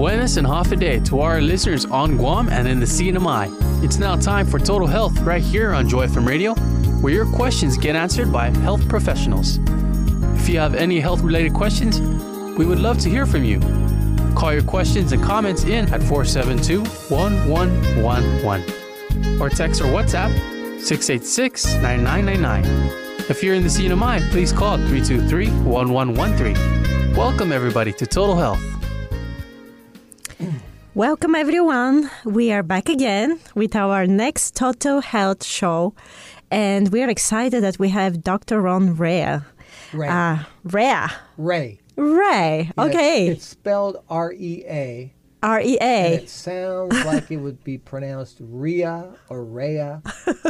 Buenas and Hafa Adai to our listeners on Guam and in the CNMI. It's now time for Total Health right here on Joy FM Radio, where your questions get answered by health professionals. If you have any health related questions, we would love to hear from you. Call your questions and comments in at 472 1111 or text or WhatsApp 686 9999. If you're in the CNMI, please call 323 1113. Welcome, everybody, to Total Health. Welcome, everyone. We are back again with our next Total Health show, and we are excited that we have Dr. Ron Rea. Ray. Uh, Rea. Ray. Ray. Okay. It's spelled R E A. R E A. it sounds like it would be pronounced Ria or Rhea,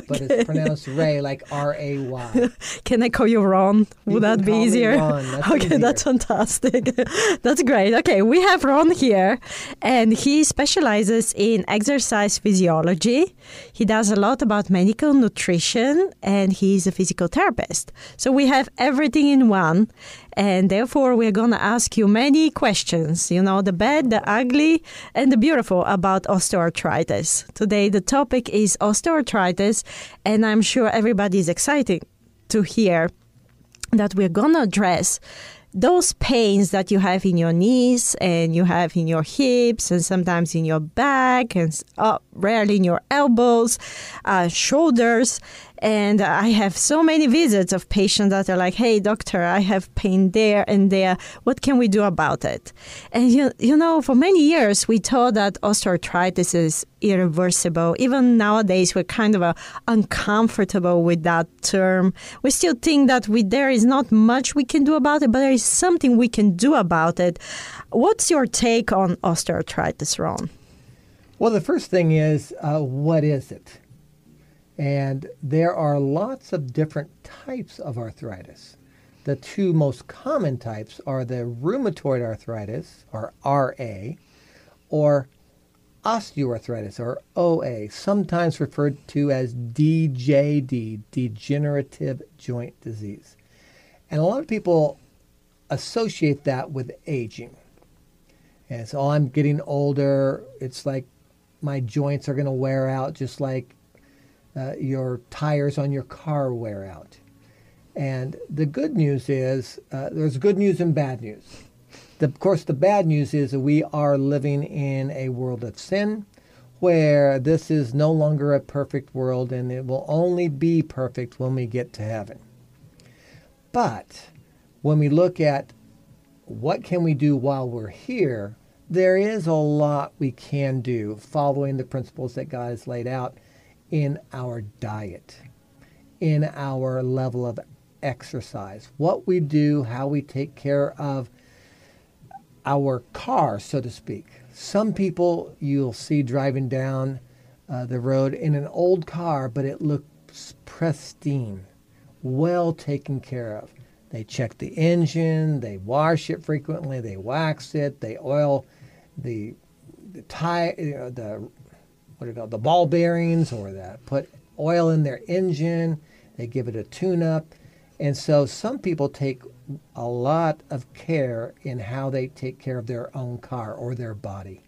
but it's pronounced Ray, like R A Y. Can I call you Ron? Would You that be easier? Ron. That's okay, easier. that's fantastic. that's great. Okay, we have Ron here, and he specializes in exercise physiology. He does a lot about medical nutrition, and he's a physical therapist. So we have everything in one, and therefore we're going to ask you many questions. You know, the bad, the ugly, and the beautiful about osteoarthritis. Today, the topic is osteoarthritis, and I'm sure everybody is excited to hear that we're going to address those pains that you have in your knees and you have in your hips and sometimes in your back and uh, rarely in your elbows, uh, shoulders. And I have so many visits of patients that are like, hey, doctor, I have pain there and there. What can we do about it? And, you, you know, for many years, we thought that osteoarthritis is irreversible. Even nowadays, we're kind of uh, uncomfortable with that term. We still think that we, there is not much we can do about it, but there is something we can do about it. What's your take on osteoarthritis, Ron? Well, the first thing is, uh, what is it? And there are lots of different types of arthritis. The two most common types are the rheumatoid arthritis, or RA, or osteoarthritis, or OA, sometimes referred to as DJD, degenerative joint disease. And a lot of people associate that with aging. And so oh, I'm getting older. It's like my joints are going to wear out just like uh, your tires on your car wear out. And the good news is uh, there's good news and bad news. The, of course, the bad news is that we are living in a world of sin where this is no longer a perfect world and it will only be perfect when we get to heaven. But when we look at what can we do while we're here, there is a lot we can do following the principles that God has laid out in our diet, in our level of exercise, what we do, how we take care of our car, so to speak. Some people you'll see driving down uh, the road in an old car, but it looks pristine, well taken care of. They check the engine, they wash it frequently, they wax it, they oil the the tie, you know, the what do you call the ball bearings, or that put oil in their engine. They give it a tune-up, and so some people take a lot of care in how they take care of their own car or their body,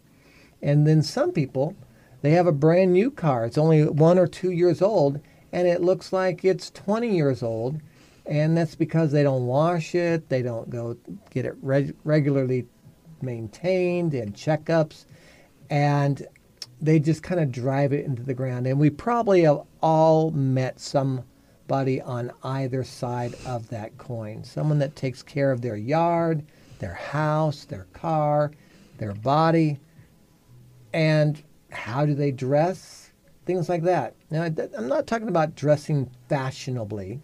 and then some people they have a brand new car. It's only one or two years old, and it looks like it's 20 years old and that's because they don't wash it, they don't go get it reg- regularly maintained and checkups, and they just kind of drive it into the ground. And we probably have all met somebody on either side of that coin someone that takes care of their yard, their house, their car, their body, and how do they dress? Things like that. Now, I'm not talking about dressing fashionably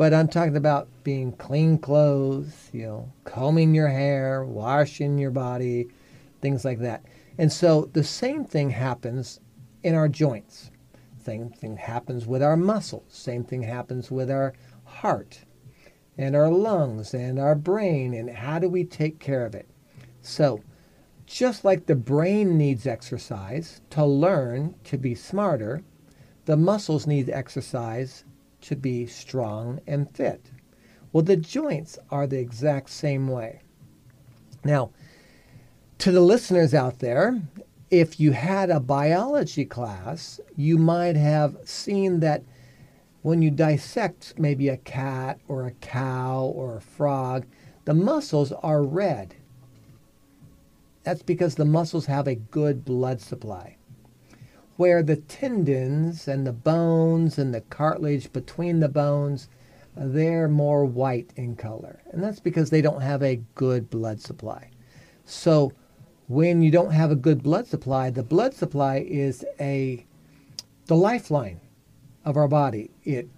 but I'm talking about being clean clothes, you know, combing your hair, washing your body, things like that. And so the same thing happens in our joints. Same thing happens with our muscles. Same thing happens with our heart and our lungs and our brain. And how do we take care of it? So, just like the brain needs exercise to learn to be smarter, the muscles need exercise to be strong and fit. Well, the joints are the exact same way. Now, To the listeners out there, if you had a biology class, you might have seen that when you dissect maybe a cat or a cow or a frog, the muscles are red. That's because the muscles have a good blood supply. Where the tendons and the bones and the cartilage between the bones, they're more white in color. And that's because they don't have a good blood supply. So when you don't have a good blood supply, the blood supply is a the lifeline of our body. It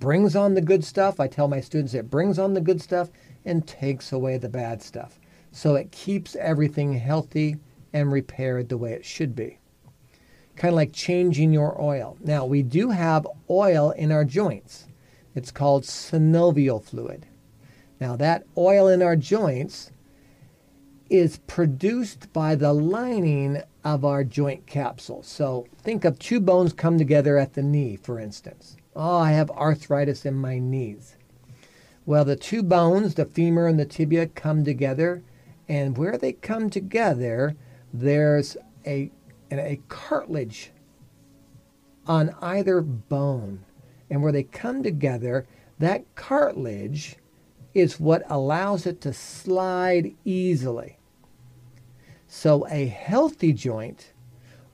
brings on the good stuff. I tell my students it brings on the good stuff and takes away the bad stuff. So it keeps everything healthy and repaired the way it should be. Kind of like changing your oil. Now, we do have oil in our joints. It's called synovial fluid. Now, that oil in our joints is produced by the lining of our joint capsule. So think of two bones come together at the knee, for instance. Oh, I have arthritis in my knees. Well, the two bones, the femur and the tibia, come together, and where they come together, there's a, a cartilage on either bone. And where they come together, that cartilage is what allows it to slide easily. So a healthy joint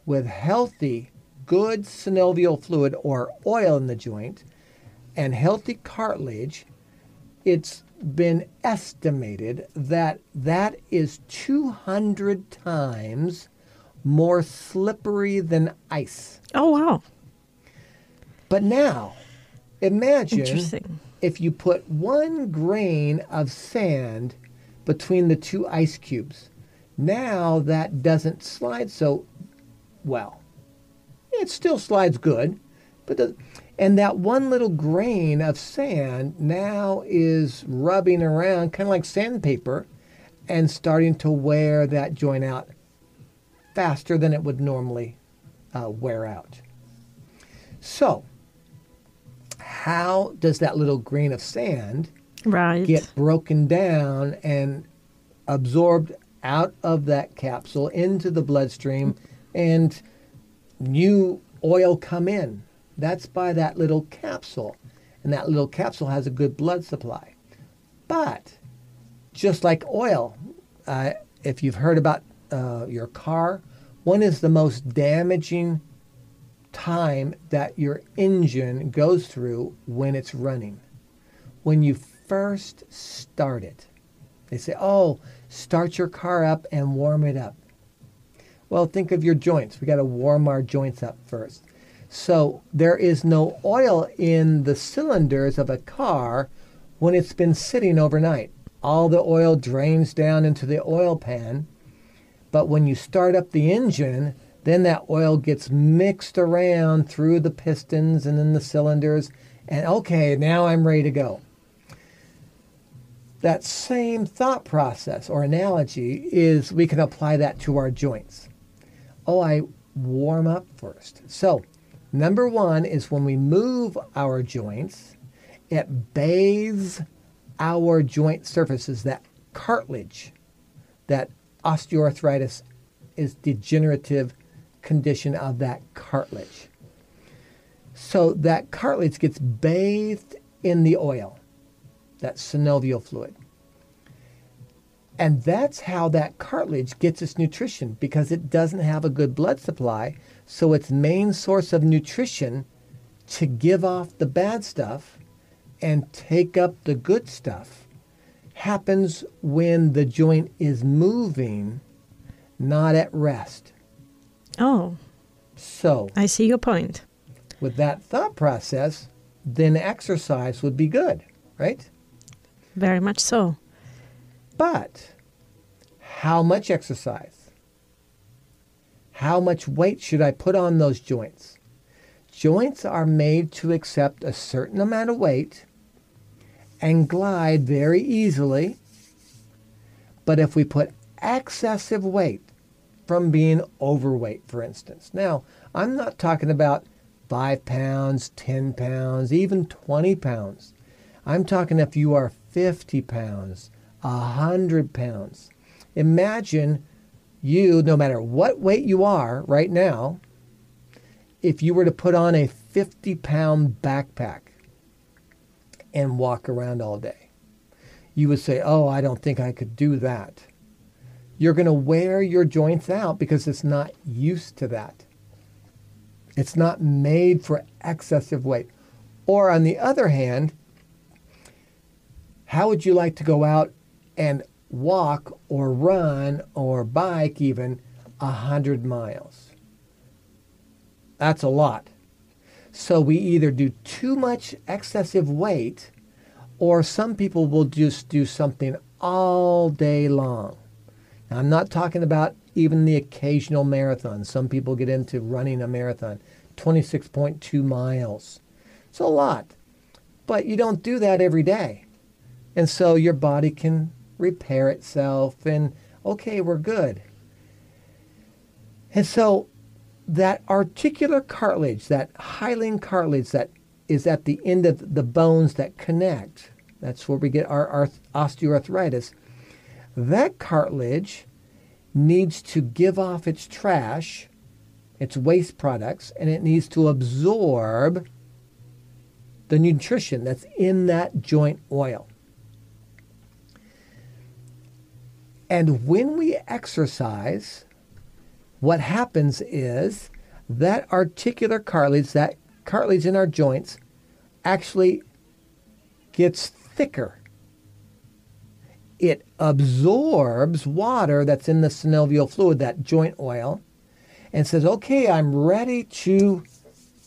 with healthy, good synovial fluid or oil in the joint and healthy cartilage, it's been estimated that that is 200 times more slippery than ice. Oh, wow. But now, imagine if you put one grain of sand between the two ice cubes. Now that doesn't slide so well. It still slides good, but the, and that one little grain of sand now is rubbing around, kind of like sandpaper, and starting to wear that joint out faster than it would normally uh, wear out. So, how does that little grain of sand right. get broken down and absorbed out of that capsule into the bloodstream and new oil come in. That's by that little capsule. And that little capsule has a good blood supply. But just like oil, uh, if you've heard about uh, your car, one is the most damaging time that your engine goes through when it's running. When you first start it, they say, oh, Start your car up and warm it up. Well, think of your joints. We got to warm our joints up first. So there is no oil in the cylinders of a car when it's been sitting overnight. All the oil drains down into the oil pan. But when you start up the engine, then that oil gets mixed around through the pistons and then the cylinders. And okay, now I'm ready to go that same thought process or analogy is we can apply that to our joints. Oh, I warm up first. So, number one is when we move our joints, it bathes our joint surfaces, that cartilage, that osteoarthritis is degenerative condition of that cartilage. So that cartilage gets bathed in the oil that synovial fluid. And that's how that cartilage gets its nutrition because it doesn't have a good blood supply. So its main source of nutrition to give off the bad stuff and take up the good stuff happens when the joint is moving, not at rest. Oh. So I see your point. With that thought process, then exercise would be good, right? Very much so. But how much exercise? How much weight should I put on those joints? Joints are made to accept a certain amount of weight and glide very easily. But if we put excessive weight from being overweight, for instance, now I'm not talking about five pounds, 10 pounds, even 20 pounds. I'm talking if you are 50 pounds, 100 pounds. Imagine you, no matter what weight you are right now, if you were to put on a 50 pound backpack and walk around all day, you would say, Oh, I don't think I could do that. You're going to wear your joints out because it's not used to that. It's not made for excessive weight. Or on the other hand, how would you like to go out and walk or run or bike even a hundred miles? That's a lot. So we either do too much excessive weight or some people will just do something all day long. Now, I'm not talking about even the occasional marathon. Some people get into running a marathon, 26.2 miles. It's a lot, but you don't do that every day. And so your body can repair itself and, okay, we're good. And so that articular cartilage, that hyaline cartilage that is at the end of the bones that connect, that's where we get our, osteoarthritis, that cartilage needs to give off its trash, its waste products, and it needs to absorb the nutrition that's in that joint oil. And when we exercise, what happens is that articular cartilage, that cartilage in our joints, actually gets thicker. It absorbs water that's in the synovial fluid, that joint oil, and says, okay, I'm ready to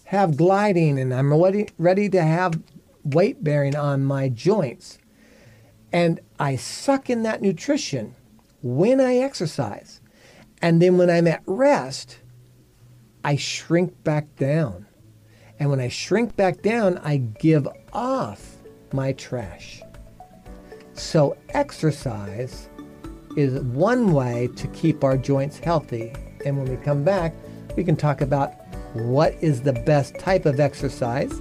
have gliding and I'm ready, ready to have weight bearing on my joints. And I suck in that nutrition when I exercise. And then when I'm at rest, I shrink back down. And when I shrink back down, I give off my trash. So, exercise is one way to keep our joints healthy. And when we come back, we can talk about what is the best type of exercise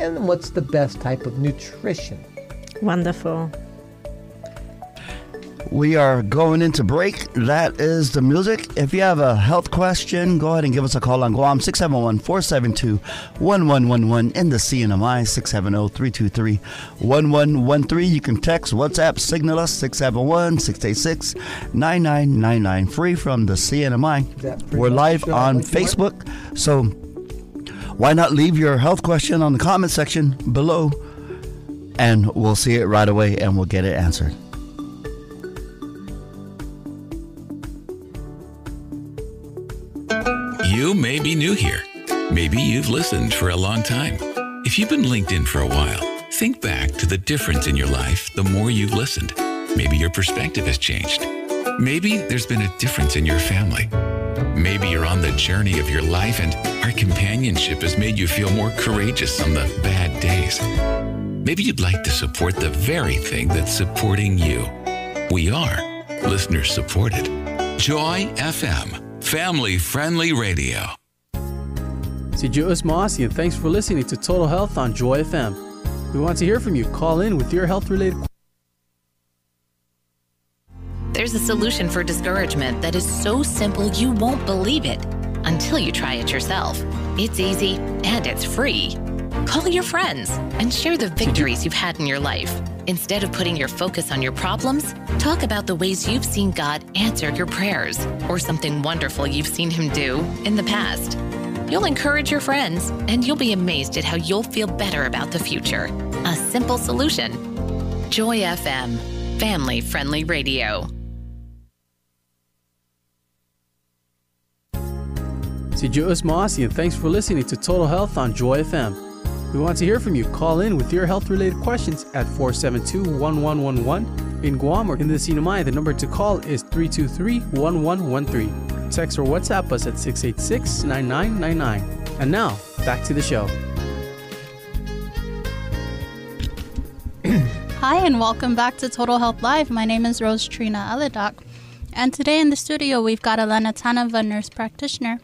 and what's the best type of nutrition. Wonderful. We are going into break. That is the music. If you have a health question, go ahead and give us a call on Guam 671 472 1111 in the CNMI 670 323 1113. You can text, WhatsApp, signal us 671 686 9999 free from the CNMI. We're live on Facebook, so why not leave your health question on the comment section below and we'll see it right away and we'll get it answered. You may be new here. Maybe you've listened for a long time. If you've been LinkedIn for a while, think back to the difference in your life the more you've listened. Maybe your perspective has changed. Maybe there's been a difference in your family. Maybe you're on the journey of your life and our companionship has made you feel more courageous on the bad days. Maybe you'd like to support the very thing that's supporting you. We are listener supported. Joy FM family friendly radio. Si Yu'os Ma'åse', and thanks for listening to Total Health on Joy FM. We want to hear from you. Call in with your health related questions. There's a solution for discouragement that is so simple you won't believe it until you try it yourself. It's easy and it's free. Call your friends and share the victories you've had in your life. Instead of putting your focus on your problems, talk about the ways you've seen God answer your prayers or something wonderful you've seen Him do in the past. You'll encourage your friends, and you'll be amazed at how you'll feel better about the future. A simple solution. Joy FM, family friendly radio. Si Yu'os Ma'åse', and thanks for listening to Total Health on Joy FM. We want to hear from you. Call in with your health related questions at 472 1111 in Guam or in the CNMI. The number to call is 323 1113. Text or WhatsApp us at 686 9999. And now, back to the show. Hi, and welcome back to Total Health Live. My name is Rose Trina Aladoc. And today in the studio, we've got Elena Tanova, nurse practitioner.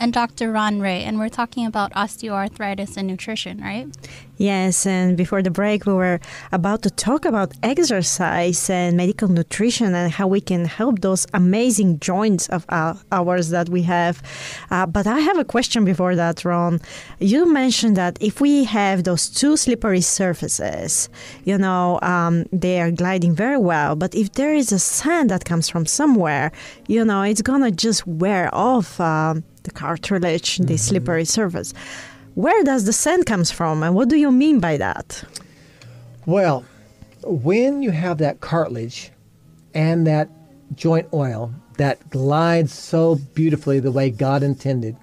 And Dr. Ron Rea, and we're talking about osteoarthritis and nutrition, right? Yes, and before the break, we were about to talk about exercise and medical nutrition and how we can help those amazing joints of ours that we have. Uh, but I have a question before that, Ron. You mentioned that if we have those two slippery surfaces, you know, um, they are gliding very well, but if there is a sand that comes from somewhere, you know, it's gonna just wear off. Um, the cartilage, the mm-hmm. slippery surface. Where does the sand comes from, and what do you mean by that? Well, when you have that cartilage and that joint oil that glides so beautifully the way God intended,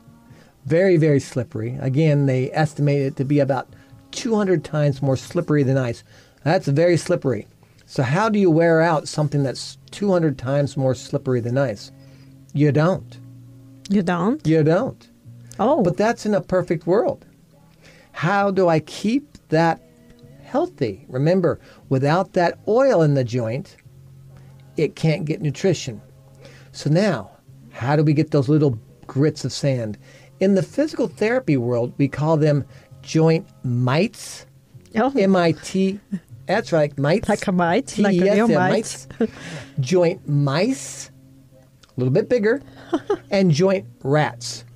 very, very slippery. Again, they estimate it to be about 200 times more slippery than ice. That's very slippery. So, how do you wear out something that's 200 times more slippery than ice? You don't. You don't? You don't. Oh. But that's in a perfect world. How do I keep that healthy? Remember, without that oil in the joint, it can't get nutrition. So now, how do we get those little grits of sand? In the physical therapy world, we call them joint mites. Oh. M I T. That's right, mites. Like a mite. Like a mites. joint mice a little bit bigger, and joint rats.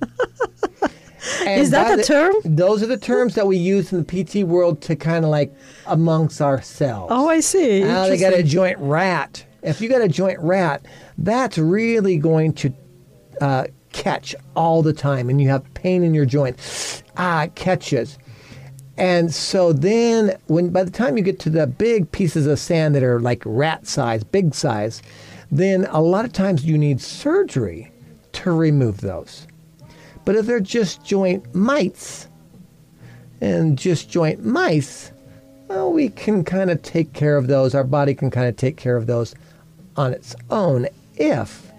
And Is that a the, term? Those are the terms that we use in the PT world to kind of like amongst ourselves. Oh, I see. Now they got a joint rat. If you got a joint rat, that's really going to uh, catch all the time, and you have pain in your joint. Ah, it catches. And so then, when by the time you get to the big pieces of sand that are like rat size, big size, then a lot of times you need surgery to remove those. But if they're just joint mites and just joint mice, well, we can kind of take care of those. Our body can kind of take care of those on its own if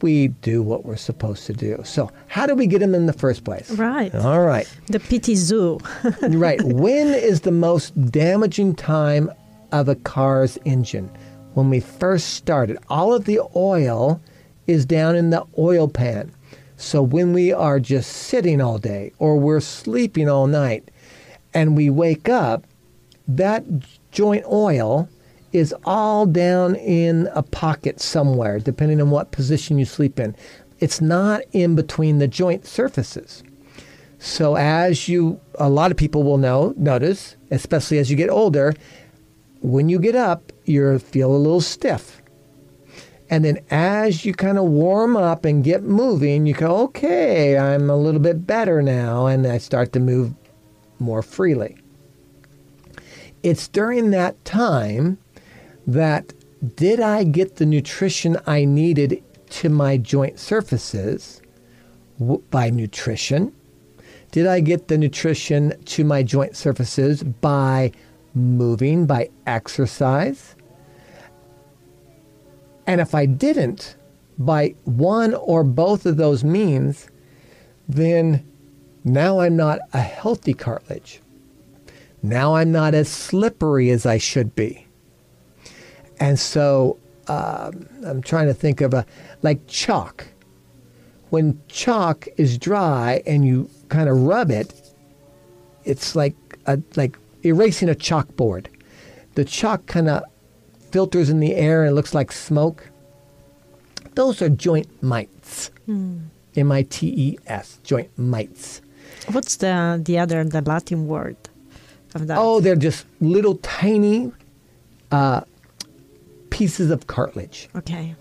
we do what we're supposed to do. So, how do we get them in the first place? Right. All right. The PT zoo. right. When is the most damaging time of a car's engine? when we first started. All of the oil is down in the oil pan. So when we are just sitting all day or we're sleeping all night and we wake up, that joint oil is all down in a pocket somewhere, depending on what position you sleep in. It's not in between the joint surfaces. So as you a lot of people will know notice, especially as you get older, when you get up, you feel a little stiff. And then as you kind of warm up and get moving, you go, okay, I'm a little bit better now. And I start to move more freely. It's during that time that did I get the nutrition I needed to my joint surfaces by nutrition? Did I get the nutrition to my joint surfaces by moving, by exercise? And if I didn't, by one or both of those means, then now I'm not a healthy cartilage. Now I'm not as slippery as I should be. And so um, I'm trying to think of a, like chalk. When chalk is dry and you kind of rub it, it's like a, like erasing a chalkboard. The chalk kind of filters in the air and it looks like smoke. Those are joint mites. Mm. M I T E S, joint mites. What's the the other the Latin word of that? Oh, they're just little tiny uh, pieces of cartilage. Okay.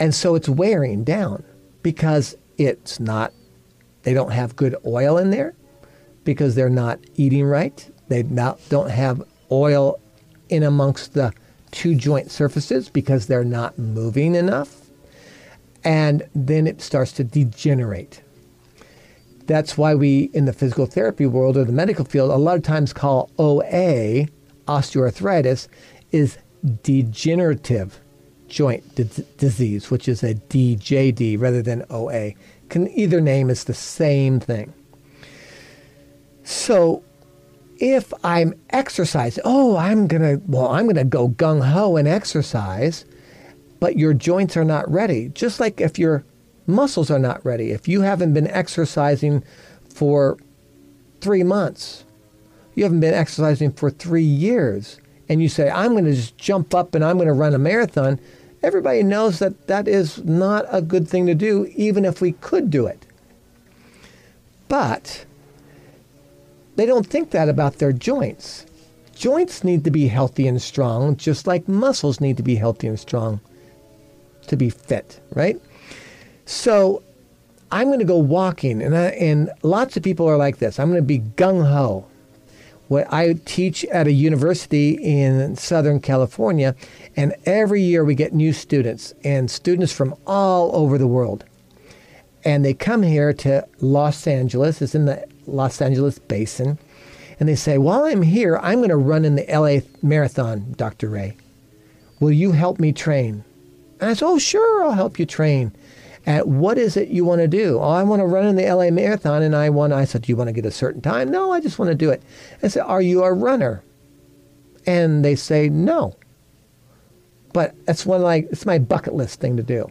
And so it's wearing down because it's not. They don't have good oil in there because they're not eating right. They not, don't have oil in amongst the two joint surfaces because they're not moving enough. And then it starts to degenerate. That's why we, in the physical therapy world or the medical field, a lot of times call OA, osteoarthritis, is degenerative joint d- disease, which is a DJD rather than OA. Can either name is the same thing. So if I'm exercising, oh, I'm going to, well, I'm going to go gung ho and exercise, but your joints are not ready. Just like if you're muscles are not ready. If you haven't been exercising for three months, you haven't been exercising for three years, and you say, I'm going to just jump up and I'm going to run a marathon, everybody knows that that is not a good thing to do, even if we could do it. But they don't think that about their joints. Joints need to be healthy and strong, just like muscles need to be healthy and strong to be fit, right? So I'm going to go walking, and, I, and lots of people are like this. I'm going to be gung ho. What I teach at a university in Southern California, and every year we get new students, and students from all over the world. And they come here to Los Angeles, it's in the Los Angeles basin, and they say, While I'm here, I'm going to run in the LA Marathon, Dr. Rea. Will you help me train? And I said, Oh, sure, I'll help you train. At what is it you want to do? Oh, I want to run in the LA Marathon, and I want. I said, Do you want to get a certain time? No, I just want to do it. I said, Are you a runner? And they say, No. But that's one like it's my bucket list thing to do.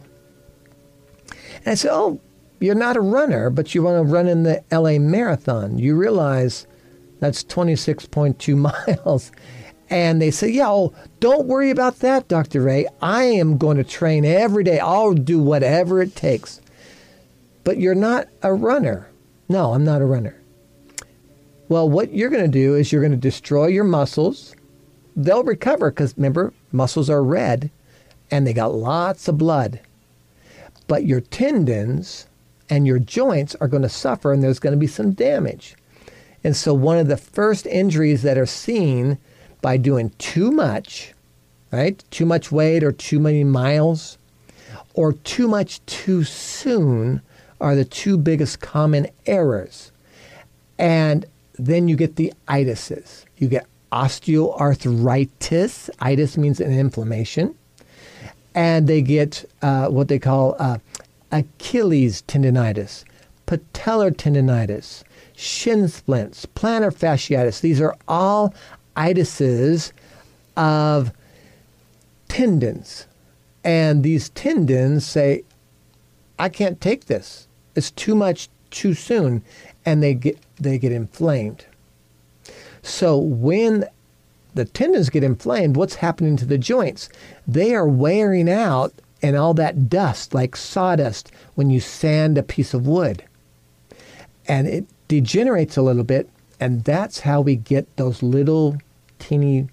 And I said, Oh, you're not a runner, but you want to run in the LA Marathon. You realize that's 26.2 miles. And they say, Yeah, oh, don't worry about that, Dr. Rea. I am going to train every day. I'll do whatever it takes. But you're not a runner. No, I'm not a runner. Well, what you're going to do is you're going to destroy your muscles. They'll recover because remember, muscles are red and they got lots of blood. But your tendons and your joints are going to suffer and there's going to be some damage. And so, one of the first injuries that are seen by doing too much, right? Too much weight or too many miles, or too much too soon are the two biggest common errors. And then you get the itises. You get osteoarthritis. Itis means an inflammation. And they get uh, what they call uh, Achilles tendonitis, patellar tendonitis, shin splints, plantar fasciitis. These are all itises of tendons. And these tendons say, I can't take this. It's too much too soon. And they get, they get inflamed. So when the tendons get inflamed, what's happening to the joints? They are wearing out and all that dust, like sawdust when you sand a piece of wood. And it degenerates a little bit, and that's how we get those little teeny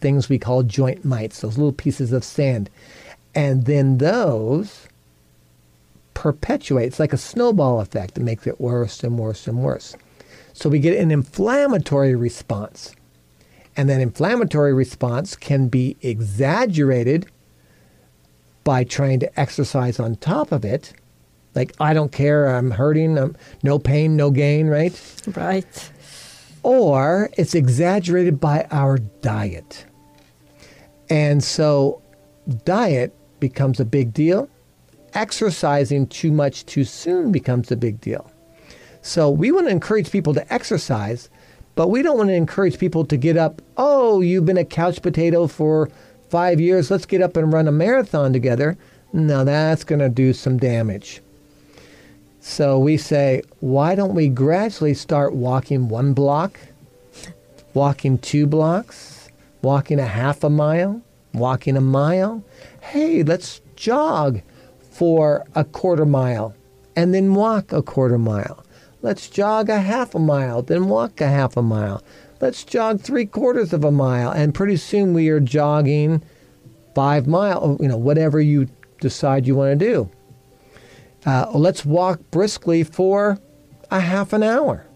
things we call joint mites, those little pieces of sand. And then those perpetuate. It's like a snowball effect. It makes it worse and worse and worse. So we get an inflammatory response. And that inflammatory response can be exaggerated by trying to exercise on top of it. Like, I don't care, I'm hurting, I'm, no pain, no gain, right? Right. Or it's exaggerated by our diet. And so, diet becomes a big deal. Exercising too much too soon becomes a big deal. So, we want to encourage people to exercise, but we don't want to encourage people to get up, oh, you've been a couch potato for five years, let's get up and run a marathon together. Now that's going to do some damage. So we say, why don't we gradually start walking one block, walking two blocks, walking a half a mile, walking a mile? Hey, let's jog for a quarter mile and then walk a quarter mile. Let's jog a half a mile, then walk a half a mile let's jog three quarters of a mile. And pretty soon we are jogging five miles, you know, whatever you decide you want to do. Uh, let's walk briskly for a half an hour.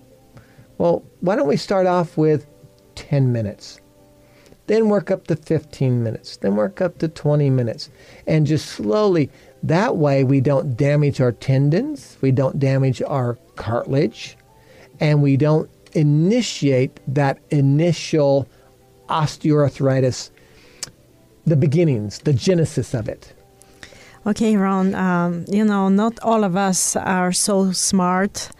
Well, why don't we start off with 10 minutes? Then work up to 15 minutes, then work up to 20 minutes, and just slowly. That way, we don't damage our tendons, we don't damage our cartilage, and we don't initiate that initial osteoarthritis, the beginnings, the genesis of it. Okay, Ron, um, you know, not all of us are so smart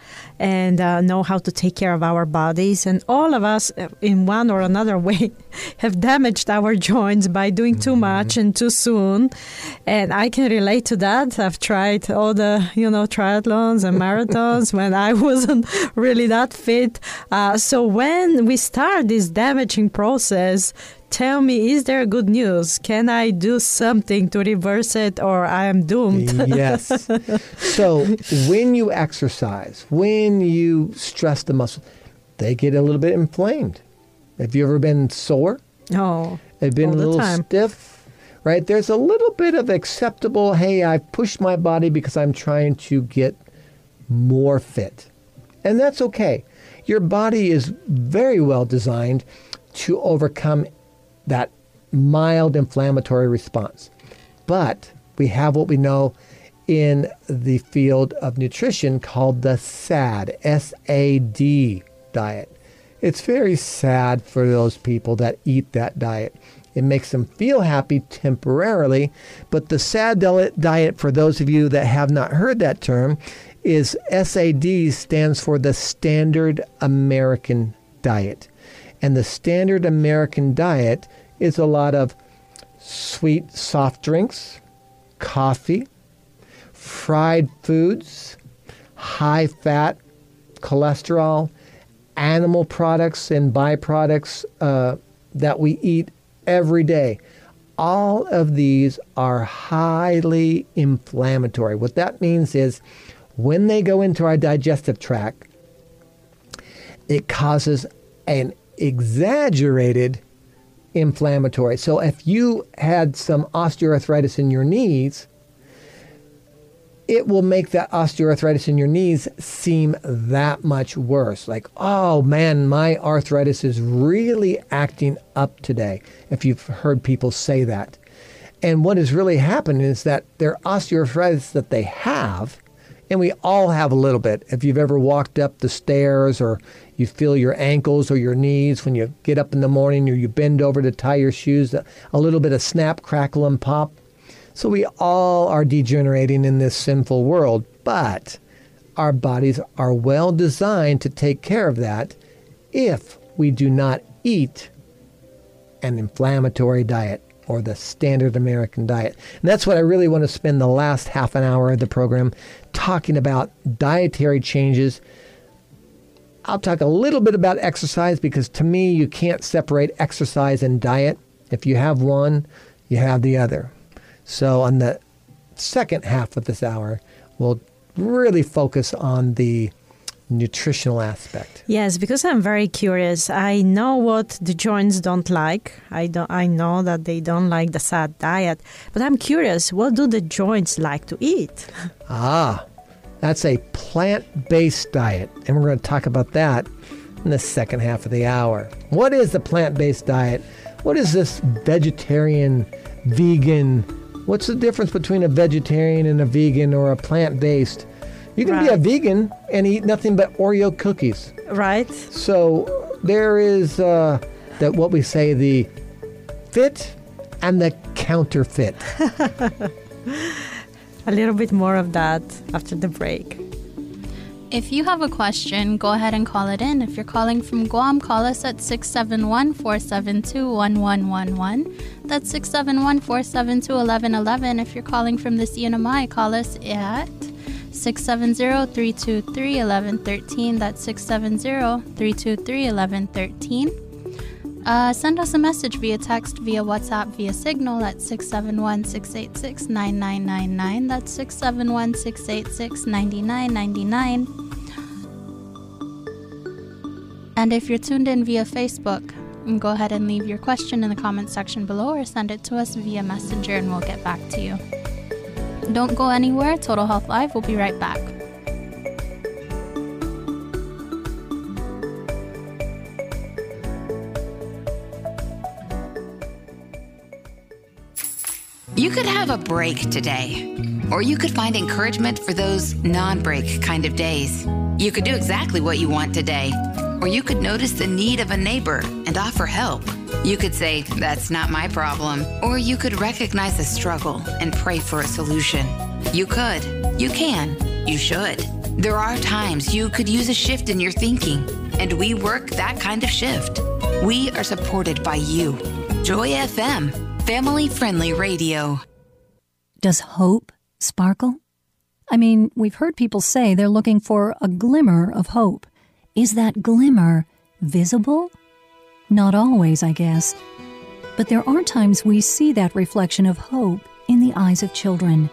and uh, know how to take care of our bodies. And all of us, uh, in one or another way, have damaged our joints by doing too Mm-hmm. much and too soon. And I can relate to that. I've tried all the, you know, triathlons and marathons when I wasn't really that fit. Uh, so when we start this damaging process, tell me, is there good news? Can I do something to reverse it or I am doomed? yes. So when you exercise, when you stress the muscle, they get a little bit inflamed. Have you ever been sore? oh, Have been a little time. stiff? Right? There's a little bit of acceptable, hey, I've pushed my body because I'm trying to get more fit. And that's okay. Your body is very well designed to overcome that mild inflammatory response. But we have what we know in the field of nutrition called the SAD, S A D diet. It's very sad for those people that eat that diet. It makes them feel happy temporarily, but the SAD diet, for those of you that have not heard that term, is SAD stands for the Standard American Diet. And the Standard American Diet is a lot of sweet soft drinks, coffee, fried foods, high fat, cholesterol, animal products and byproducts uh, that we eat every day. All of these are highly inflammatory. What that means is when they go into our digestive tract, it causes an exaggerated inflammatory. So if you had some osteoarthritis in your knees, it will make that osteoarthritis in your knees seem that much worse. Like, oh man, my arthritis is really acting up today. If you've heard people say that. And what has really happened is that their osteoarthritis that they have, and we all have a little bit. If you've ever walked up the stairs or you feel your ankles or your knees when you get up in the morning or you bend over to tie your shoes, a little bit of snap, crackle, and pop. So we all are degenerating in this sinful world, but our bodies are well designed to take care of that if we do not eat an inflammatory diet or the standard American diet. And that's what I really want to spend the last half an hour of the program talking about dietary changes. I'll talk a little bit about exercise because to me, you can't separate exercise and diet. If you have one, you have the other. So, on the second half of this hour, we'll really focus on the nutritional aspect. Yes, because I'm very curious. I know what the joints don't like. I don't. I know that they don't like the sad diet, but I'm curious. What do the joints like to eat? Ah, that's a plant based diet. And we're going to talk about that in the second half of the hour. What is the plant based diet? What is this vegetarian, vegan? What's the difference between a vegetarian and a vegan or a plant based? You can be a vegan and eat nothing but Oreo cookies. Right? So there is uh, that what we say the fit and the counterfeit. A little bit more of that after the break. If you have a question, go ahead and call it in. If you're calling from Guam, call us at 671 472 1111. That's 671 472 1111. If you're calling from the CNMI, call us at 670 323 1113. That's 670 323 1113. Uh, send us a message via text, via WhatsApp, via Signal at 671 686 9999. That's 671 686 9999. And if you're tuned in via Facebook, go ahead and leave your question in the comment section below or send it to us via Messenger and we'll get back to you. Don't go anywhere. Total Health Live will be right back. You could have a break today, or you could find encouragement for those non break kind of days. You could do exactly what you want today. Or you could notice the need of a neighbor and offer help. You could say, That's not my problem. Or you could recognize a struggle and pray for a solution. You could, you can, you should. There are times you could use a shift in your thinking, and we work that kind of shift. We are supported by you. Joy FM, family friendly radio. Does hope sparkle? I mean, we've heard people say they're looking for a glimmer of hope. Is that glimmer visible? Not always, I guess. But there are times we see that reflection of hope in the eyes of children,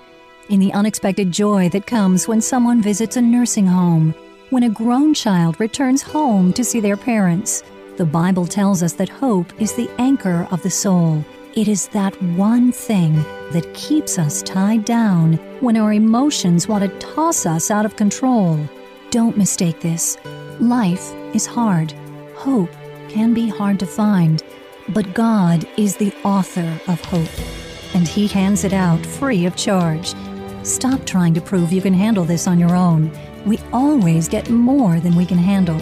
in the unexpected joy that comes when someone visits a nursing home, when a grown child returns home to see their parents. The Bible tells us that hope is the anchor of the soul. It is that one thing that keeps us tied down when our emotions want to toss us out of control. Don't mistake this. Life is hard. Hope can be hard to find. But God is the author of hope, and He hands it out free of charge. Stop trying to prove you can handle this on your own. We always get more than we can handle.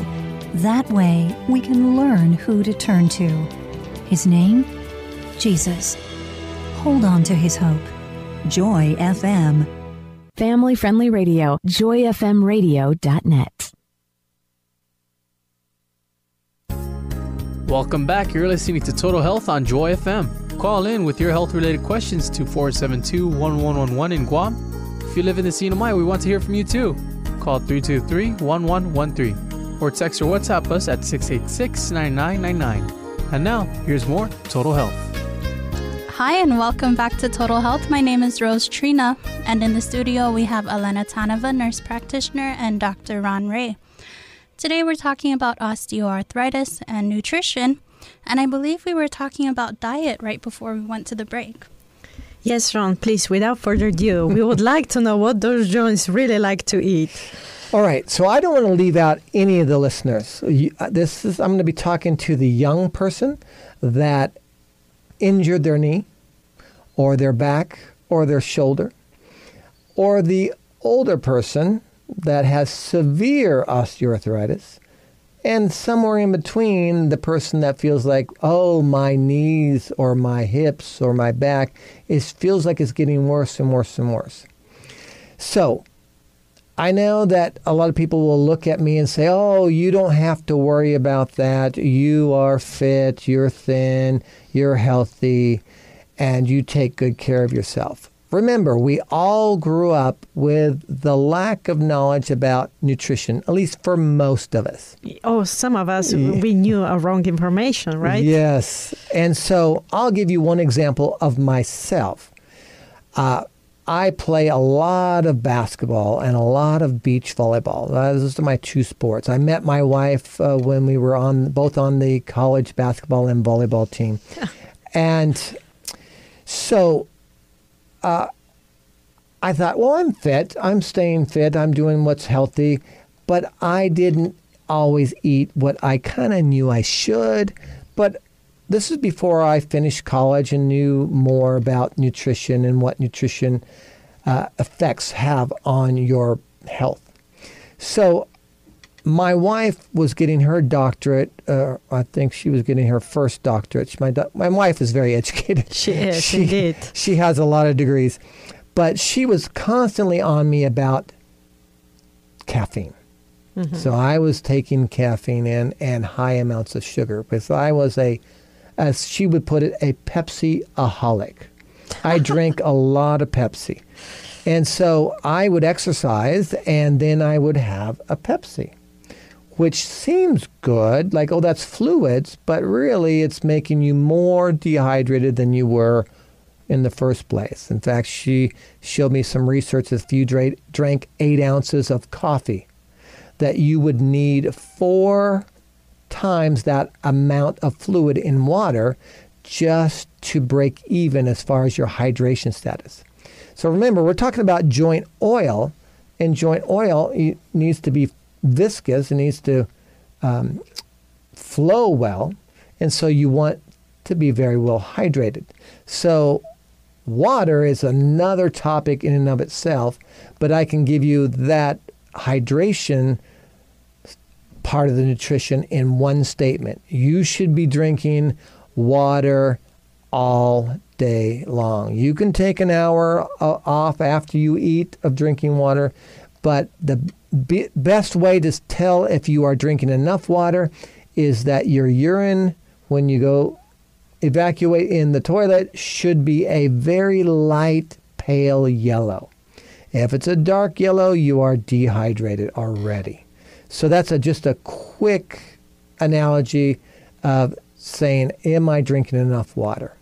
That way, we can learn who to turn to. His name? Jesus. Hold on to his hope. Joy FM. Family friendly radio, joyfmradio.net. Welcome back. You're listening to Total Health on Joy FM. Call in with your health related questions to 472 1111 in Guam. If you live in the CNMI, we want to hear from you too. Call 323 1113 or text or WhatsApp us at 686 9999. And now, here's more Total Health. Hi, and welcome back to Total Health. My name is Rose Trina, and in the studio we have Elena Tanova, nurse practitioner, and Dr. Ron Rea. Today we're talking about osteoarthritis and nutrition, and I believe we were talking about diet right before we went to the break. Yes, Ron, please, without further ado, we would like to know what those Jones really like to eat. All right, so I don't want to leave out any of the listeners. You, uh, this is I'm going to be talking to the young person that injured their knee, or their back, or their shoulder, or the older person that has severe osteoarthritis, and somewhere in between, the person that feels like, oh, my knees or my hips or my back, it feels like it's getting worse and worse and worse. So, I know that a lot of people will look at me and say, oh, you don't have to worry about that. You are fit, you're thin, you're healthy, and you take good care of yourself. Remember, we all grew up with the lack of knowledge about nutrition, at least for most of us. Oh, some of us, we knew a wrong information, right? Yes. And so I'll give you one example of myself. Uh, I play a lot of basketball and a lot of beach volleyball. Those are my two sports. I met my wife uh, when we were on both on the college basketball and volleyball team, and so uh, I thought, well, I'm fit. I'm staying fit. I'm doing what's healthy, but I didn't always eat what I kind of knew I should. But this is before I finished college and knew more about nutrition and what nutrition uh, effects have on your health. So, my wife was getting her doctorate. Uh, I think she was getting her first doctorate. My do- my wife is very educated. She is she, indeed. She has a lot of degrees, but she was constantly on me about caffeine. Mm-hmm. So I was taking caffeine in and high amounts of sugar because I was a as she would put it, a Pepsi aholic. I drank a lot of Pepsi. And so I would exercise and then I would have a Pepsi, which seems good, like, oh, that's fluids, but really it's making you more dehydrated than you were in the first place. In fact, she showed me some research that if you drank, drank eight ounces of coffee, that you would need four times that amount of fluid in water just to break even as far as your hydration status. So remember, we're talking about joint oil, and joint oil needs to be viscous, it needs to um, flow well, and so you want to be very well hydrated. So water is another topic in and of itself, but I can give you that hydration part of the nutrition in one statement. You should be drinking water all day long. You can take an hour uh, off after you eat of drinking water, but the be- best way to tell if you are drinking enough water is that your urine, when you go evacuate in the toilet, should be a very light, pale yellow. If it's a dark yellow, you are dehydrated already. So that's a, just a quick analogy of saying, Am I drinking enough water?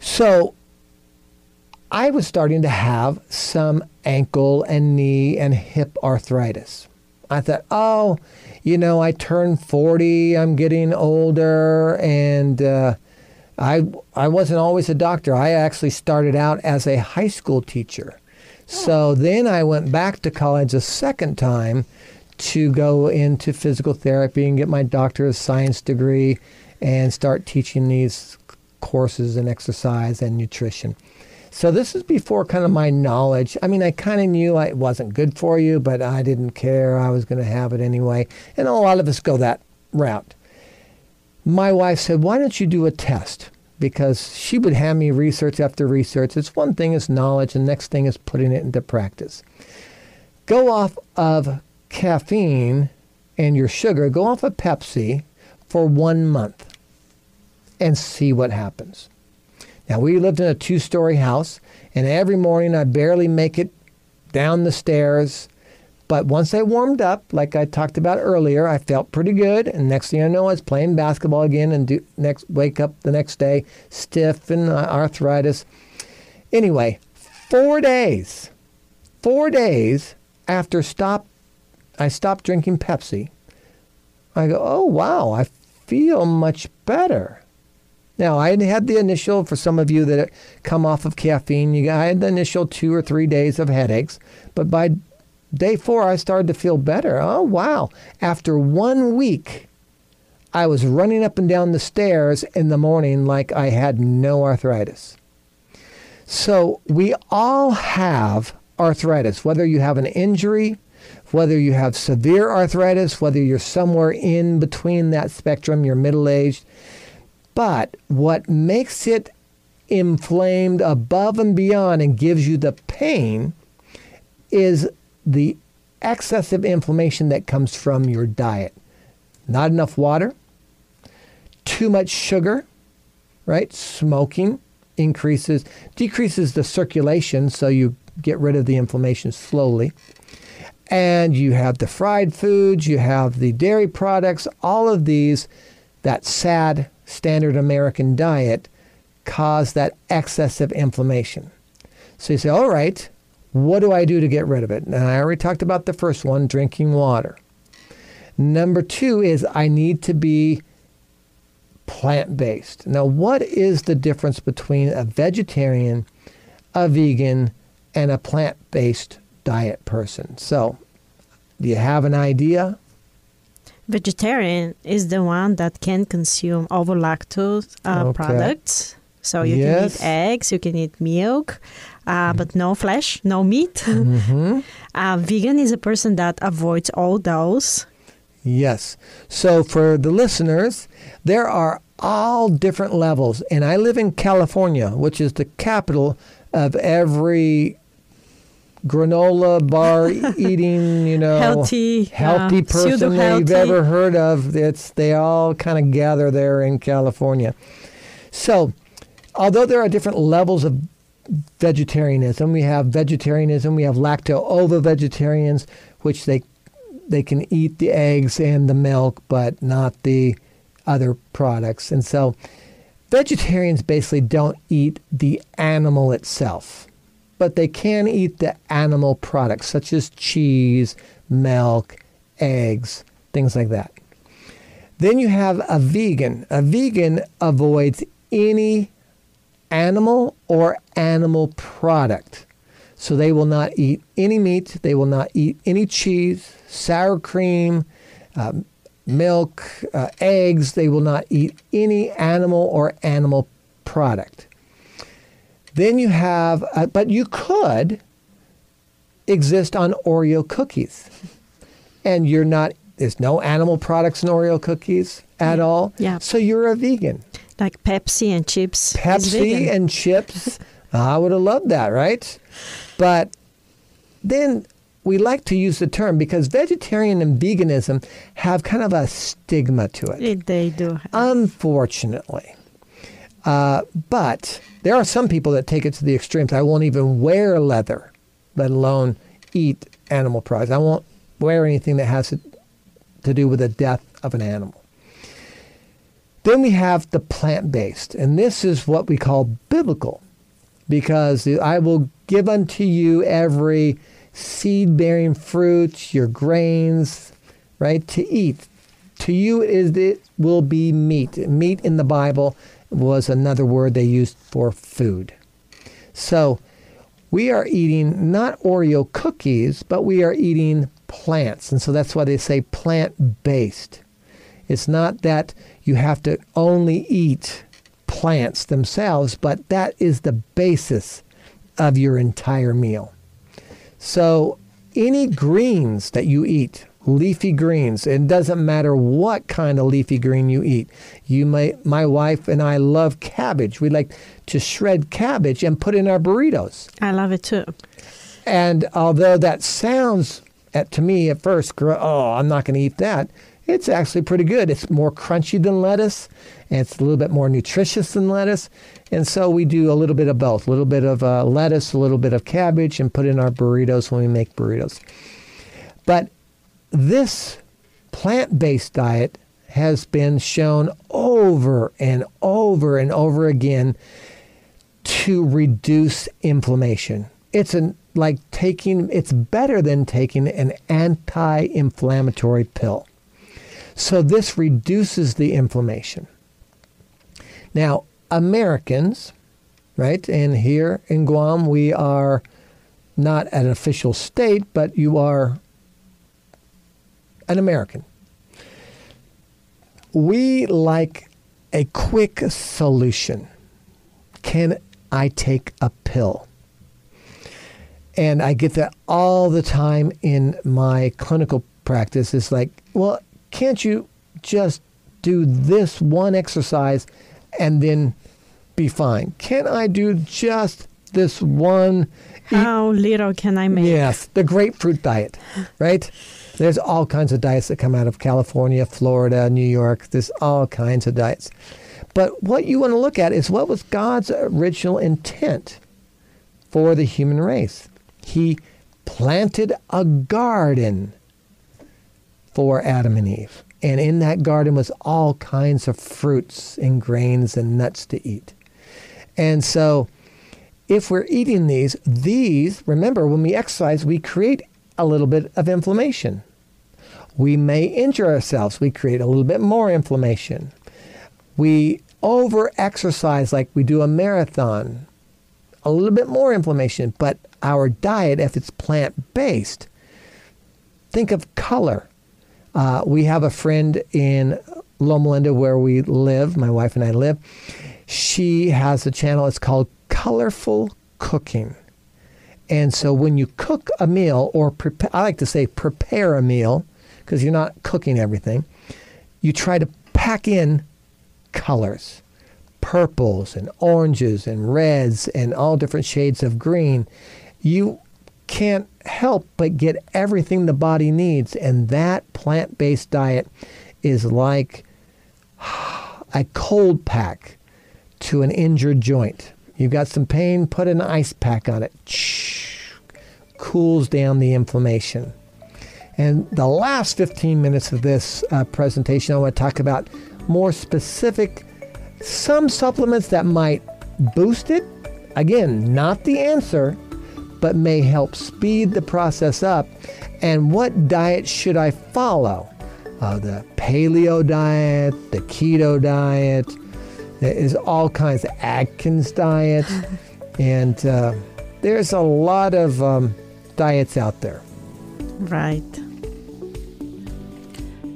So I was starting to have some ankle and knee and hip arthritis. I thought, oh, you know, I turned 40, I'm getting older, and uh, I, I wasn't always a doctor. I actually started out as a high school teacher. So then I went back to college a second time to go into physical therapy and get my doctor's science degree and start teaching these courses in exercise and nutrition. So this is before kind of my knowledge. I mean, I kind of knew it wasn't good for you, but I didn't care. I was going to have it anyway. And a lot of us go that route. My wife said, Why don't you do a test? Because she would hand me research after research. It's one thing is knowledge, and next thing is putting it into practice. Go off of caffeine and your sugar, go off of Pepsi for one month and see what happens. Now, we lived in a two story house, and every morning I barely make it down the stairs. But once I warmed up, like I talked about earlier, I felt pretty good. And next thing I know, I was playing basketball again and do, next wake up the next day stiff and uh, arthritis. Anyway, four days, four days after stop, I stopped drinking Pepsi. I go, oh wow, I feel much better. Now, I had the initial, for some of you that come off of caffeine, you, I had the initial two or three days of headaches, but by day four, I started to feel better. Oh, wow. After one week, I was running up and down the stairs in the morning like I had no arthritis. So, we all have arthritis, whether you have an injury, whether you have severe arthritis, whether you're somewhere in between that spectrum, you're middle aged but what makes it inflamed above and beyond and gives you the pain is the excessive inflammation that comes from your diet. Not enough water, too much sugar, right? Smoking increases, decreases the circulation, so you get rid of the inflammation slowly. And you have the fried foods, you have the dairy products, all of these, that sad standard American diet cause that excessive inflammation. So you say, all right, what do I do to get rid of it? And I already talked about the first one drinking water. Number two is I need to be plant based. Now, what is the difference between a vegetarian, a vegan, and a plant based diet person? So, do you have an idea? Vegetarian is the one that can consume over lactose uh, Okay. products. So you Yes. can eat eggs, you can eat milk, uh, but no flesh, no meat. Mm-hmm. uh, vegan is a person that avoids all those. Yes. So for the listeners, there are all different levels. And I live in California, which is the capital of every granola bar eating, you know, Healthy, healthy uh, person that you've ever heard of. It's they all kind of gather there in California. So, although there are different levels of vegetarianism, we have vegetarianism, we have lacto-ovo vegetarians, which they they can eat the eggs and the milk, but not the other products. And so, vegetarians basically don't eat the animal itself, but they can eat the animal products such as cheese, milk, eggs, things like that. Then you have a vegan. A vegan avoids any animal or animal product. So they will not eat any meat, they will not eat any cheese, sour cream, um, milk, uh, eggs. They will not eat any animal or animal product. Then you have, uh, but you could exist on Oreo cookies and you're not There's no animal products in Oreo cookies at all. Yeah. So you're a vegan. Like Pepsi and chips. Pepsi and chips. I would have loved that, right? But then we like to use the term because vegetarian and veganism have kind of a stigma to it, It- they do. unfortunately. Uh, but there are some people that take it to the extremes. I won't even wear leather, let alone eat animal products. I won't wear anything that has to, do with the death of an animal. Then we have the plant based, and this is what we call biblical, because I will give unto you every seed bearing fruit, your grains, right, to eat. To you is it will be meat. Meat in the Bible was another word they used for food. So we are eating not Oreo cookies, but we are eating plants. And so that's why they say plant based. It's not that you have to only eat plants themselves, but that is the basis of your entire meal. So any greens that you eat, leafy greens, it doesn't matter what kind of leafy green you eat. You may my wife and I love cabbage. We like to shred cabbage and put in our burritos. I love it too. And although that sounds at, to me at first, oh, I'm not going to eat that. It's actually pretty good. It's more crunchy than lettuce, and it's a little bit more nutritious than lettuce. And so we do a little bit of both, a little bit of uh, lettuce, a little bit of cabbage, and put in our burritos when we make burritos. But this plant-based diet has been shown over and over and over again to reduce inflammation. It's an like taking it's better than taking an anti-inflammatory pill. So this reduces the inflammation. Now, Americans, right? And here in Guam we are not an official state, but you are an American. We like a quick solution. Can I take a pill? And I get that all the time in my clinical practice. It's like, well, can't you just do this one exercise and then be fine? Can I do just this one? How little can I make? Yes, the grapefruit diet, right? There's all kinds of diets that come out of California, Florida, New York. There's all kinds of diets. But what you want to look at is what was God's original intent for the human race. He planted a garden for Adam and Eve. And in that garden was all kinds of fruits and grains and nuts to eat. And so if we're eating these, these, remember, when we exercise, we create a little bit of inflammation. We may injure ourselves. We create a little bit more inflammation. We over exercise like we do a marathon, a little bit more inflammation. But our diet, if it's plant based, think of color. Uh, we have a friend in Loma Linda where we live, my wife and I live. She has a channel, it's called Colorful Cooking. And so when you cook a meal, or prepare, I like to say prepare a meal, because you're not cooking everything, you try to pack in colors purples and oranges and reds and all different shades of green. You can't help but get everything the body needs. And that plant based diet is like a cold pack to an injured joint. You've got some pain, put an ice pack on it. Cools down the inflammation. And the last 15 minutes of this uh, presentation, I want to talk about more specific, some supplements that might boost it. Again, not the answer, but may help speed the process up. And what diet should I follow? Uh, the paleo diet, the keto diet, there is all kinds of Atkins diet, and uh, there's a lot of um, diets out there. Right.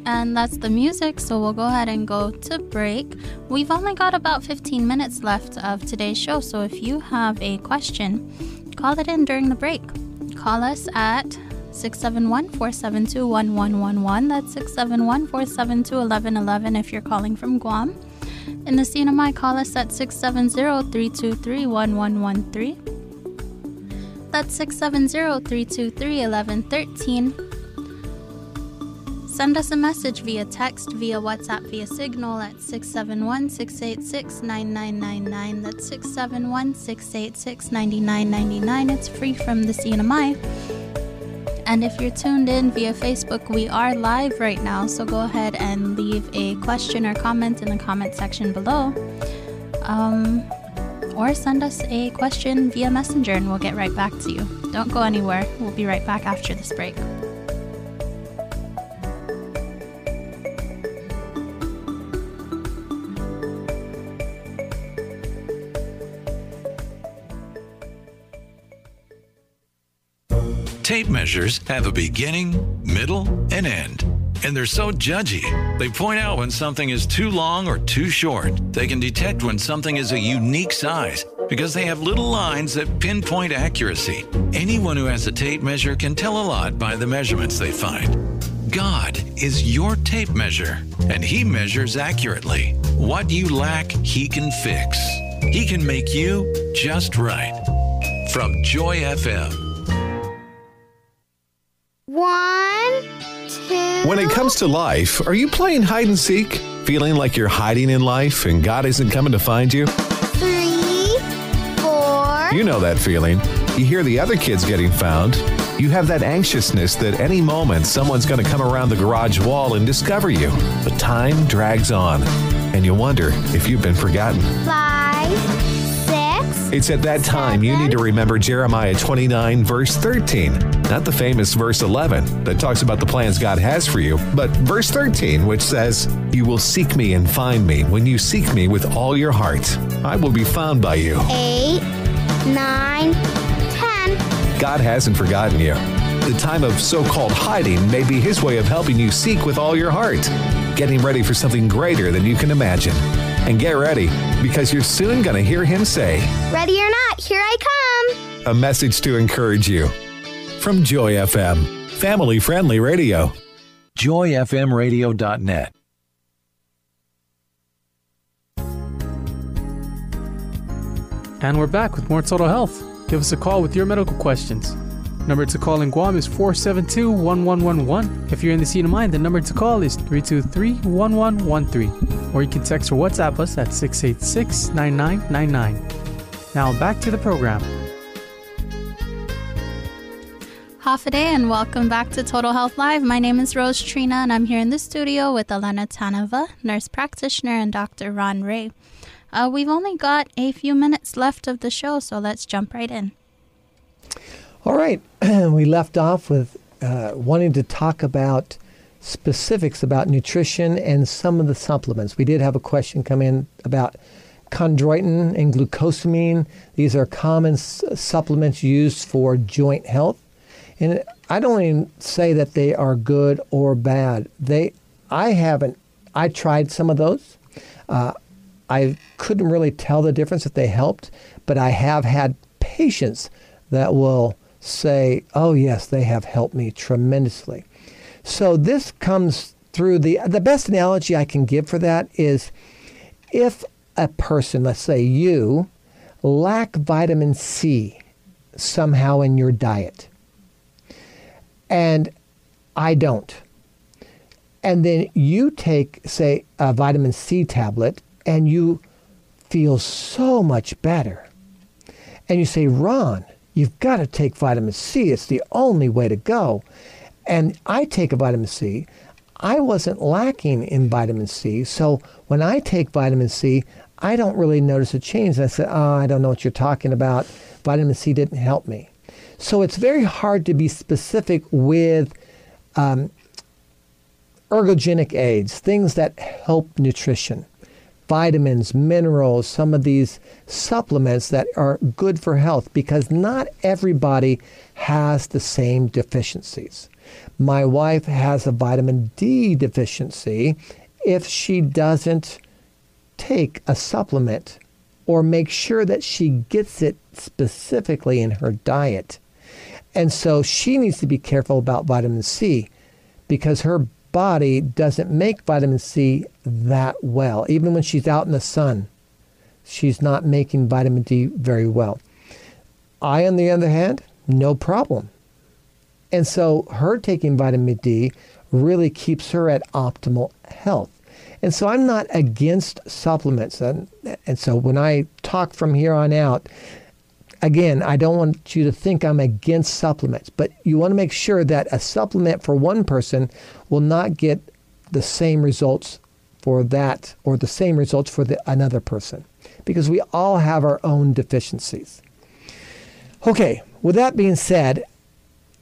And that's the music, so we'll go ahead and go to break. We've only got about 15 minutes left of today's show, so if you have a question, call it in during the break. Call us at 671 472 1111. That's 671 472 1111 if you're calling from Guam. In the CNMI, call us at 670 323 1113. That's 670 323 1113. Send us a message via text, via WhatsApp, via Signal at 671 686 9999. That's 671 686 9999. It's free from the CNMI. And if you're tuned in via Facebook, we are live right now, so go ahead and leave a question or comment in the comment section below. Um, or send us a question via Messenger and we'll get right back to you. Don't go anywhere. We'll be right back after this break. Tape measures have a beginning, middle, and end. And they're so judgy. They point out when something is too long or too short. They can detect when something is a unique size because they have little lines that pinpoint accuracy. Anyone who has a tape measure can tell a lot by the measurements they find. God is your tape measure, and He measures accurately. What you lack, He can fix. He can make you just right. From Joy FM. One, two. When it comes to life, are you playing hide and seek? Feeling like you're hiding in life and God isn't coming to find you? Three, four. You know that feeling. You hear the other kids getting found. You have that anxiousness that any moment someone's going to come around the garage wall and discover you. But time drags on, and you wonder if you've been forgotten. Five, six. It's at that time you need to remember Jeremiah 29, verse 13. Not the famous verse 11 that talks about the plans God has for you, but verse 13, which says, You will seek me and find me when you seek me with all your heart. I will be found by you. Eight, nine, ten. God hasn't forgotten you. The time of so called hiding may be His way of helping you seek with all your heart, getting ready for something greater than you can imagine. And get ready, because you're soon going to hear Him say, Ready or not, here I come. a message to encourage you. From Joy FM, family friendly radio. joyfmradio.net. And we're back with more Total Health. Give us a call with your medical questions. Number to call in Guam is 472 1111. If you're in the CNMI, the number to call is 323 1113. Or you can text or WhatsApp us at 686 9999. Now back to the program. Hafa and welcome back to Total Health Live. My name is Rose Trina and I'm here in the studio with Elena Tanova, nurse practitioner, and Dr. Ron Rea. Uh, we've only got a few minutes left of the show, so let's jump right in. All right, we left off with uh, wanting to talk about specifics about nutrition and some of the supplements. We did have a question come in about chondroitin and glucosamine. These are common s- supplements used for joint health. And I don't even say that they are good or bad. They, I haven't. I tried some of those. Uh, I couldn't really tell the difference if they helped, but I have had patients that will say, "Oh yes, they have helped me tremendously." So this comes through the the best analogy I can give for that is if a person, let's say you, lack vitamin C somehow in your diet, and I don't, and then you take, say, a vitamin C tablet and you feel so much better, and you say, Ron, you've got to take vitamin C. It's the only way to go. And I take a vitamin C. I wasn't lacking in vitamin C. So when I take vitamin C, I don't really notice a change. And I said, Oh, I don't know what you're talking about. Vitamin C didn't help me. So it's very hard to be specific with um, ergogenic aids, things that help nutrition vitamins, minerals, some of these supplements that are good for health because not everybody has the same deficiencies. My wife has a vitamin D deficiency. If she doesn't take a supplement or make sure that she gets it specifically in her diet, And so she needs to be careful about vitamin C because her body doesn't make vitamin C that well. Even when she's out in the sun, she's not making vitamin D very well. I, on the other hand, no problem. And so her taking vitamin D really keeps her at optimal health. And so I'm not against supplements. And, and so when I talk from here on out, again, I don't want you to think I'm against supplements, but you want to make sure that a supplement for one person will not get the same results for that or the same results for the, another person because we all have our own deficiencies. Okay, with that being said,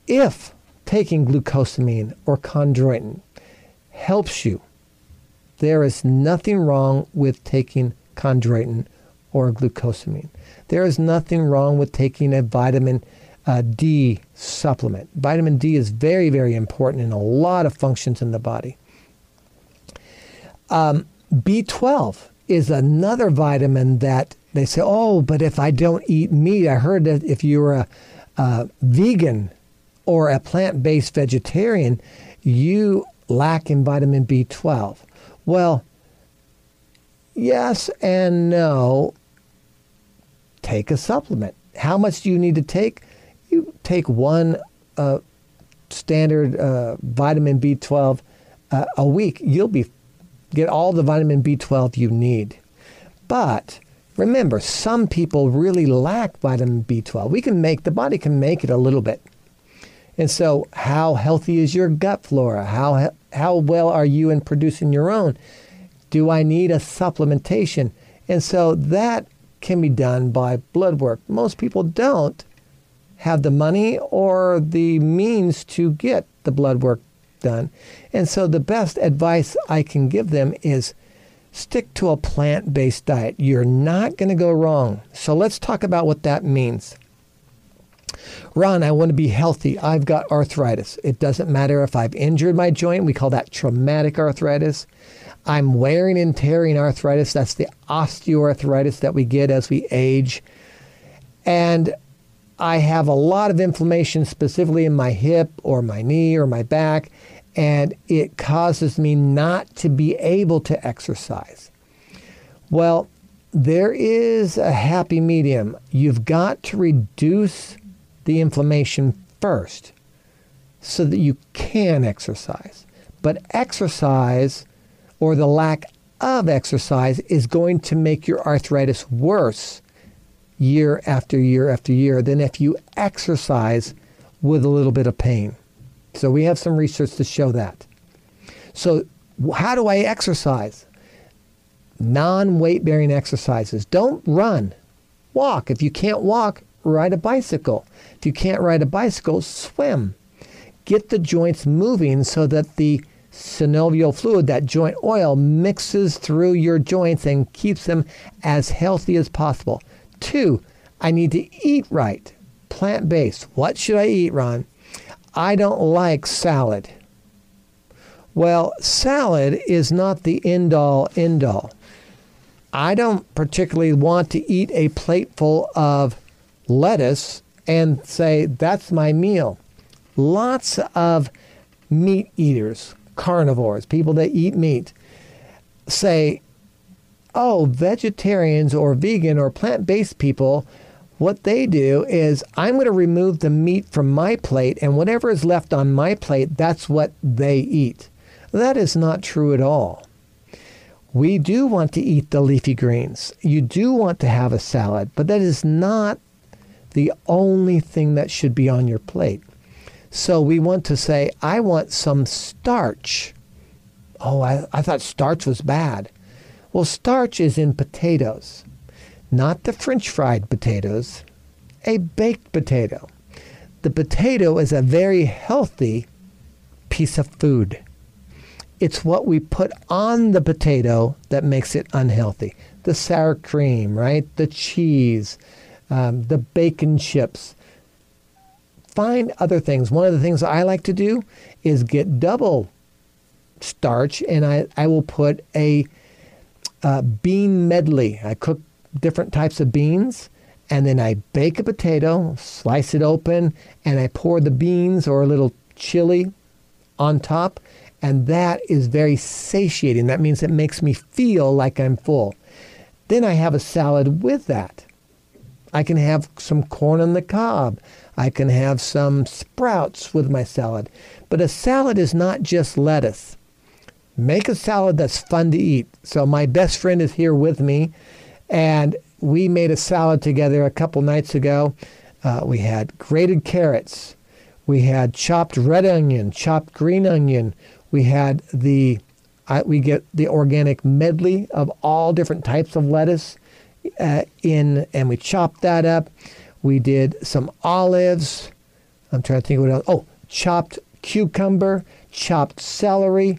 if taking glucosamine or chondroitin helps you, there is nothing wrong with taking chondroitin or glucosamine. There is nothing wrong with taking a vitamin uh, D supplement. Vitamin D is very, very important in a lot of functions in the body. Um, B12 is another vitamin that they say, oh, but if I don't eat meat, I heard that if you're a, a vegan or a plant based vegetarian, you lack in vitamin B12. Well, yes and no. Take a supplement. How much do you need to take? You take one uh, standard uh, vitamin B12 uh, a week. You'll be get all the vitamin B12 you need. But remember, some people really lack vitamin B12. We can make the body can make it a little bit. And so, how healthy is your gut flora? How how well are you in producing your own? Do I need a supplementation? And so that can be done by blood work. Most people don't have the money or the means to get the blood work done. And so the best advice I can give them is stick to a plant based diet. You're not going to go wrong. So let's talk about what that means. Ron, I want to be healthy. I've got arthritis. It doesn't matter if I've injured my joint. We call that traumatic arthritis. I'm wearing and tearing arthritis. That's the osteoarthritis that we get as we age. And I have a lot of inflammation, specifically in my hip or my knee or my back, and it causes me not to be able to exercise. Well, there is a happy medium. You've got to reduce the inflammation first so that you can exercise. But exercise or the lack of exercise is going to make your arthritis worse year after year after year than if you exercise with a little bit of pain. So we have some research to show that. So how do I exercise? Non-weight bearing exercises. Don't run. Walk. If you can't walk, ride a bicycle. If you can't ride a bicycle, swim. Get the joints moving so that the synovial fluid, that joint oil, mixes through your joints and keeps them as healthy as possible. Two, I need to eat right, plant based. What should I eat, Ron? I don't like salad. Well, salad is not the end all end all. I don't particularly want to eat a plateful of lettuce and say, that's my meal. Lots of meat eaters, carnivores, people that eat meat, say, oh, vegetarians or vegan or plant based people, what they do is I'm going to remove the meat from my plate, and whatever is left on my plate, that's what they eat. That is not true at all. We do want to eat the leafy greens. You do want to have a salad, but that is not the only thing that should be on your plate. So we want to say, I want some starch. Oh, I, I thought starch was bad. Well, starch is in potatoes, not the French fried potatoes, a baked potato. The potato is a very healthy piece of food. It's what we put on the potato that makes it unhealthy. The sour cream, right? The cheese, um, the bacon chips. Find other things. One of the things I like to do is get double starch, and I, I will put a, a bean medley. I cook different types of beans, and then I bake a potato, slice it open, and I pour the beans or a little chili on top, and that is very satiating. That means it makes me feel like I'm full. Then I have a salad with that. I can have some corn on the cob. I can have some sprouts with my salad. But a salad is not just lettuce. Make a salad that's fun to eat. So my best friend is here with me, and we made a salad together a couple nights ago. Uh, we had grated carrots. We had chopped red onion, chopped green onion. We had the uh, we get the organic medley of all different types of lettuce uh, in, and we chopped that up. We did some olives. I'm trying to think what else. Oh, chopped cucumber, chopped celery.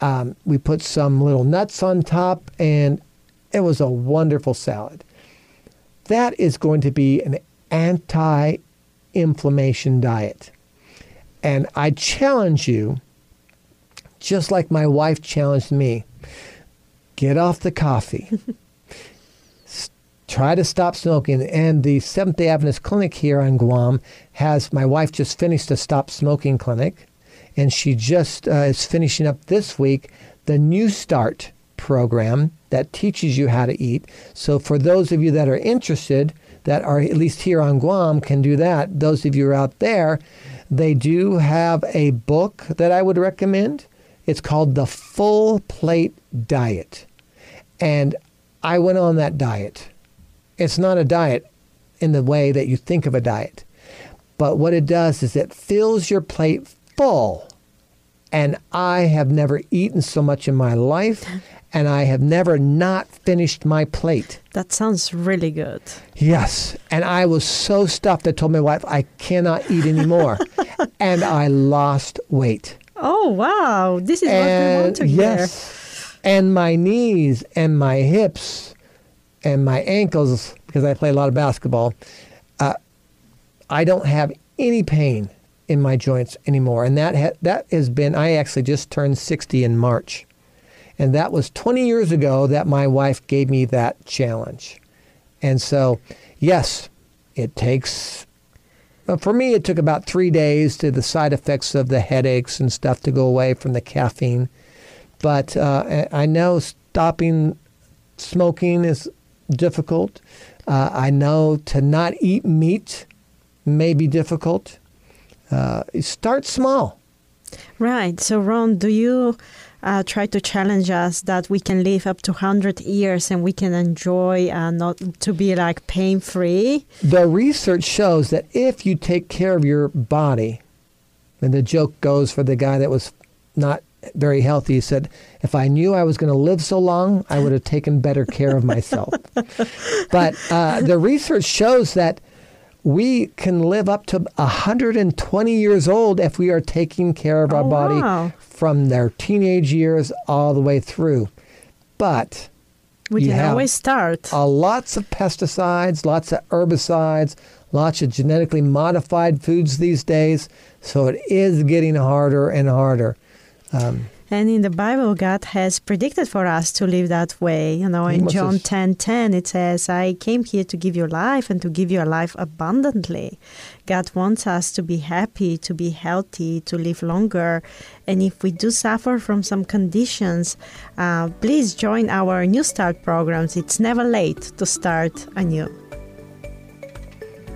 Um, we put some little nuts on top, and it was a wonderful salad. That is going to be an anti inflammation diet. And I challenge you, just like my wife challenged me, get off the coffee. Try to stop smoking. And the Seventh day Adventist clinic here on Guam has my wife just finished a stop smoking clinic. And she just uh, is finishing up this week the New Start program that teaches you how to eat. So, for those of you that are interested, that are at least here on Guam, can do that. Those of you are out there, they do have a book that I would recommend. It's called The Full Plate Diet. And I went on that diet. It's not a diet in the way that you think of a diet. But what it does is it fills your plate full. And I have never eaten so much in my life, and I have never not finished my plate. That sounds really good. Yes. And I was so stuffed, I told my wife, I cannot eat anymore. and I lost weight. Oh, wow. This is what we want to hear. yes. And my knees and my hips and my ankles, because I play a lot of basketball, uh, I don't have any pain in my joints anymore. And that ha- that has been. I actually just turned 60 in March, and that was 20 years ago that my wife gave me that challenge. And so, yes, it takes. well, For me, it took about three days to the side effects of the headaches and stuff to go away from the caffeine. But uh, I know stopping smoking is difficult. Uh, I know to not eat meat may be difficult. Uh, start small. Right. So, Ron, do you uh, try to challenge us that we can live up to 100 years and we can enjoy uh, not to be like pain free? The research shows that if you take care of your body, and the joke goes for the guy that was not very healthy, he said, If I knew I was going to live so long, I would have taken better care of myself. but uh, the research shows that we can live up to 120 years old if we are taking care of our Oh, body wow. from their teenage years all the way through. But We you can always start. uh, lots of pesticides, lots of herbicides, lots of genetically modified foods these days. So it is getting harder and harder. Um, And in the Bible, God has predicted for us to live that way. You know, in John have- 10 10, it says, I came here to give you life and to give you a life abundantly. God wants us to be happy, to be healthy, to live longer. And if we do suffer from some conditions, uh, please join our New Start programs. It's never late to start anew.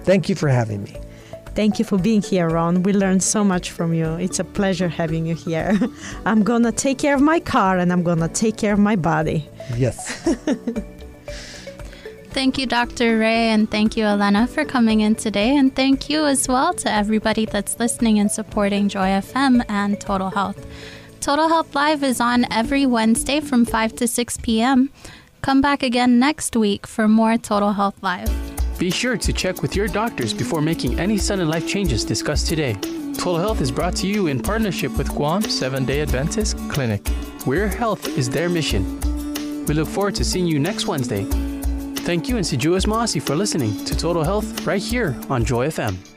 thank you for having me. Thank you for being here, Ron. We learned so much from you. It's a pleasure having you here. I'm going to take care of my car and I'm going to take care of my body. Yes. Thank you, Dr. Rea, and thank you, Elena, for coming in today. And thank you as well to everybody that's listening and supporting Joy FM and Total Health. Total Health Live is on every Wednesday from 5 to 6 p.m. Come back again next week for more Total Health Live. Be sure to check with your doctors before making any sudden life changes discussed today. Total Health is brought to you in partnership with Guam Seven Day Adventist Clinic, where health is their mission. We look forward to seeing you next Wednesday. Thank you and Si Yu'os Ma'åse' for listening to Total Health right here on Joy FM.